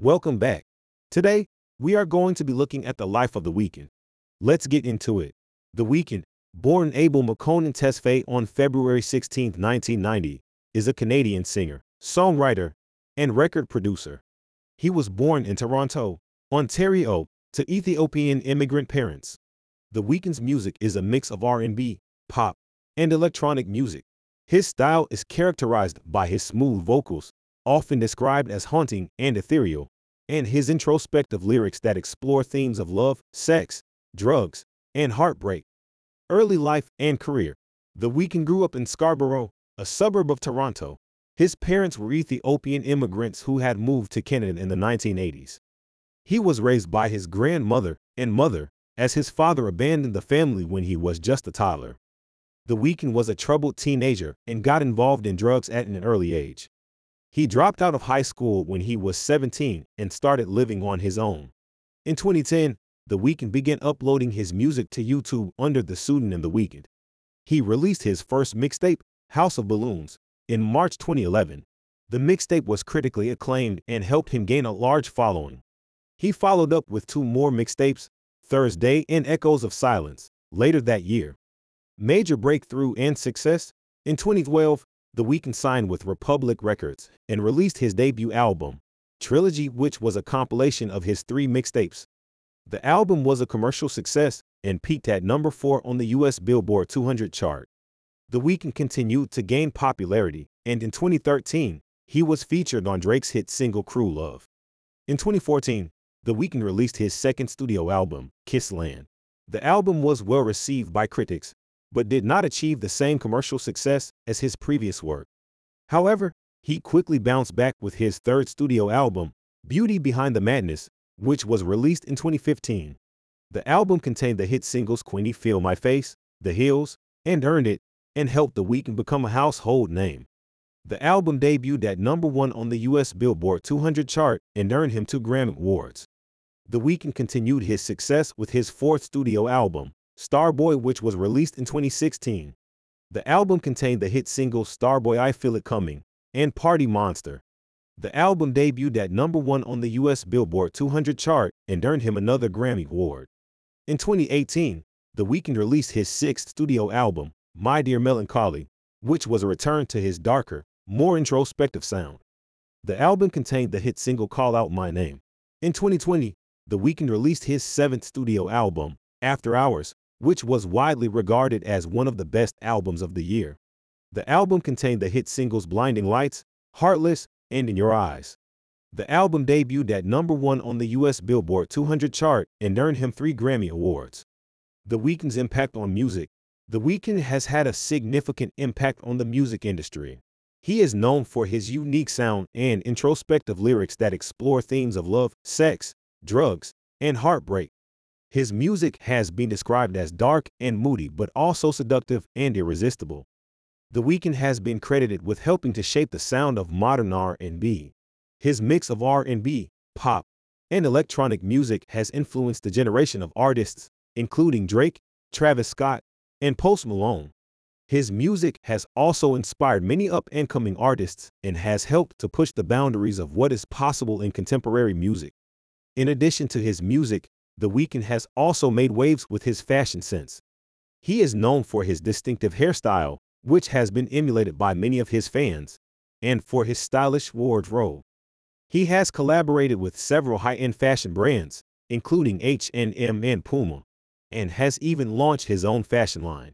Welcome back. Today, we are going to be looking at the life of The Weeknd. Let's get into it. The Weeknd, born Abel Makkonen Tesfaye on February 16, 1990, is a Canadian singer, songwriter, and record producer. He was born in Toronto, Ontario, to Ethiopian immigrant parents. The Weeknd's music is a mix of R&B, pop, and electronic music. His style is characterized by his smooth vocals, often described as haunting and ethereal, and his introspective lyrics that explore themes of love, sex, drugs, and heartbreak. Early life and career. The Weeknd grew up in Scarborough, a suburb of Toronto. His parents were Ethiopian immigrants who had moved to Canada in the 1980s. He was raised by his grandmother and mother, as his father abandoned the family when he was just a toddler. The Weeknd was a troubled teenager and got involved in drugs at an early age. He dropped out of high school when he was 17 and started living on his own. In 2010, The Weeknd began uploading his music to YouTube under the pseudonym The Weeknd. He released his first mixtape, House of Balloons, in March 2011. The mixtape was critically acclaimed and helped him gain a large following. He followed up with two more mixtapes, Thursday and Echoes of Silence, later that year. Major breakthrough and success. In 2012, The Weeknd signed with Republic Records and released his debut album, Trilogy, which was a compilation of his three mixtapes. The album was a commercial success and peaked at number 4 on the US Billboard 200 chart. The Weeknd continued to gain popularity, and in 2013, he was featured on Drake's hit single Crew Love. In 2014, The Weeknd released his second studio album, Kiss Land. The album was well received by critics, but did not achieve the same commercial success as his previous work. However, he quickly bounced back with his third studio album, Beauty Behind the Madness, which was released in 2015. The album contained the hit singles Can't Feel My Face, The Hills, and Earned It, and helped The Weeknd become a household name. The album debuted at number one on the US Billboard 200 chart and earned him two Grammy Awards. The Weeknd continued his success with his fourth studio album, Starboy, which was released in 2016. The album contained the hit singles Starboy I Feel It Coming and Party Monster. The album debuted at number one on the US Billboard 200 chart and earned him another Grammy Award. In 2018, The Weeknd released his sixth studio album, My Dear Melancholy, which was a return to his darker, more introspective sound. The album contained the hit single Call Out My Name. In 2020, The Weeknd released his seventh studio album, After Hours, which was widely regarded as one of the best albums of the year. The album contained the hit singles Blinding Lights, Heartless, and In Your Eyes. The album debuted at number one on the US Billboard 200 chart and earned him three Grammy Awards. The Weeknd's impact on music. The Weeknd has had a significant impact on the music industry. He is known for his unique sound and introspective lyrics that explore themes of love, sex, drugs, and heartbreak. His music has been described as dark and moody but also seductive and irresistible. The Weeknd has been credited with helping to shape the sound of modern R&B. His mix of R&B, pop, and electronic music has influenced a generation of artists, including Drake, Travis Scott, and Post Malone. His music has also inspired many up-and-coming artists and has helped to push the boundaries of what is possible in contemporary music. In addition to his music, The Weeknd has also made waves with his fashion sense. He is known for his distinctive hairstyle, which has been emulated by many of his fans, and for his stylish wardrobe. He has collaborated with several high-end fashion brands, including H&M and Puma, and has even launched his own fashion line.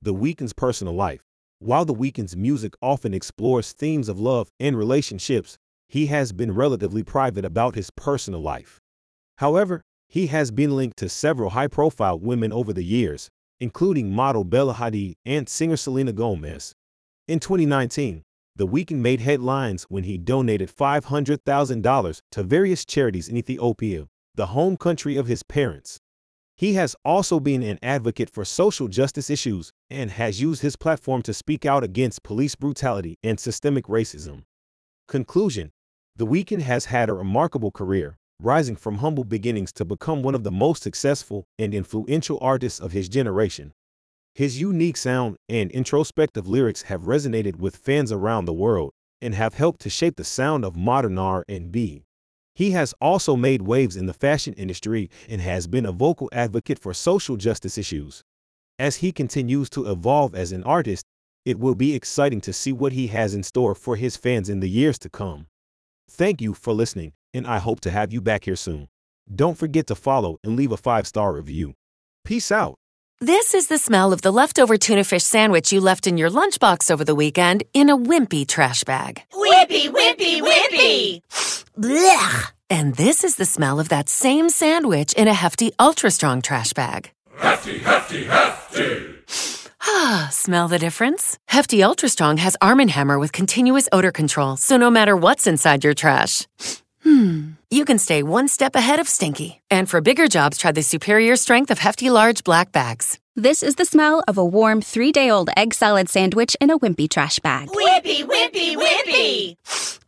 The Weeknd's personal life. While The Weeknd's music often explores themes of love and relationships, he has been relatively private about his personal life. However, he has been linked to several high-profile women over the years, including model Bella Hadid and singer Selena Gomez. In 2019, The Weeknd made headlines when he donated $500,000 to various charities in Ethiopia, the home country of his parents. He has also been an advocate for social justice issues and has used his platform to speak out against police brutality and systemic racism. Conclusion The Weeknd has had a remarkable career, rising from humble beginnings to become one of the most successful and influential artists of his generation. His unique sound and introspective lyrics have resonated with fans around the world and have helped to shape the sound of modern R&B. He has also made waves in the fashion industry and has been a vocal advocate for social justice issues. As he continues to evolve as an artist, it will be exciting to see what he has in store for his fans in the years to come. Thank you for listening, and I hope to have you back here soon. Don't forget to follow and leave a five star review. Peace out. This is the smell of the leftover tuna fish sandwich you left in your lunchbox over the weekend in a wimpy trash bag. Wimpy, wimpy, wimpy! Blech! And this is the smell of that same sandwich in a hefty, ultra strong trash bag. Hefty, hefty, hefty! Ah, smell the difference? Hefty Ultra Strong has Arm & Hammer with continuous odor control, so no matter what's inside your trash, hmm, you can stay one step ahead of stinky. And for bigger jobs, try the superior strength of Hefty Large Black Bags. This is the smell of a warm three day old egg salad sandwich in a wimpy trash bag. Wimpy, wimpy, wimpy!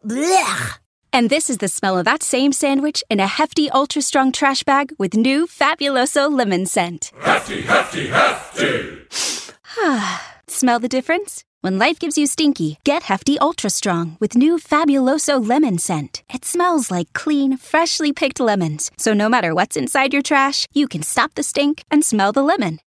Blech! And this is the smell of that same sandwich in a hefty, ultra strong trash bag with new Fabuloso lemon scent. Hefty, hefty, hefty! Smell the difference? When life gives you stinky, get Hefty Ultra Strong with new Fabuloso lemon scent. It smells like clean, freshly picked lemons. So no matter what's inside your trash, you can stop the stink and smell the lemon.